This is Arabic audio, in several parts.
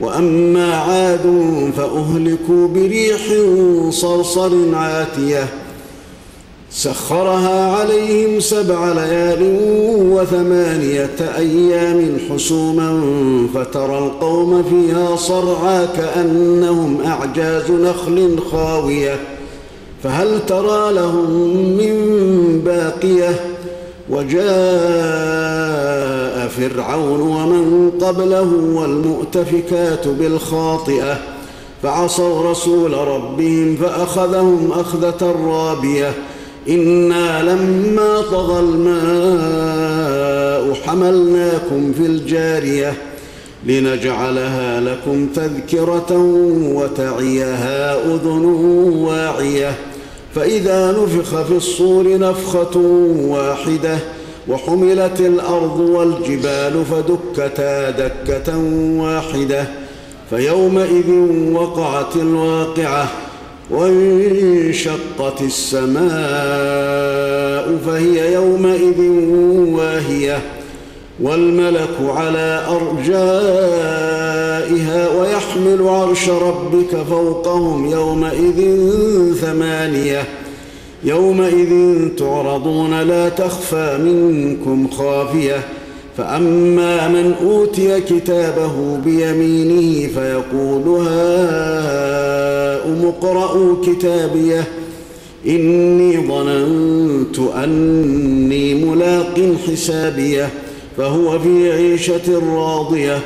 وأما عاد فأهلكوا بريح صرصر عاتية سخرها عليهم سبع ليال وثمانية أيام حسوما فترى القوم فيها صرعى كأنهم أعجاز نخل خاوية فهل ترى لهم من باقية وجاء فرعون ومن قبله والمؤتفكات بالخاطئة فعصوا رسول ربهم فأخذهم أخذة رابية. إنا لما طغى الماء حملناكم في الجارية لنجعلها لكم تذكرة وتعيها أذن واعية. فإذا نفخ في الصور نفخة واحدة وحملت الأرض والجبال فدكتا دكة واحدة فيومئذ وقعت الواقعة وانشقت السماء فهي يومئذ واهية والملك على أرجائها ويحمل عرش ربك فوقهم يومئذ ثمانية. يومئذ تعرضون لا تخفى منكم خافية فأما من أوتي كتابه بيمينه فيقول هاؤم اقرءوا كتابيه إني ظننت أني ملاق حسابيه فهو في عيشة راضية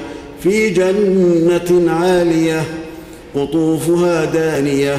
في جنة عالية قطوفها دانية.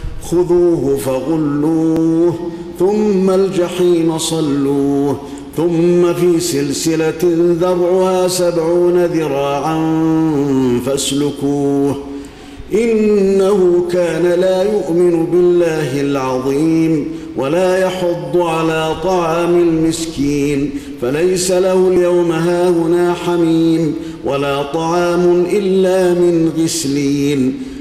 خذوه فغلوه ثم الجحيم صلوه ثم في سلسلة ذرعها سبعون ذراعا فاسلكوه. إنه كان لا يؤمن بالله العظيم ولا يحض على طعام المسكين فليس له اليوم هاهنا حميم ولا طعام إلا من غسلين.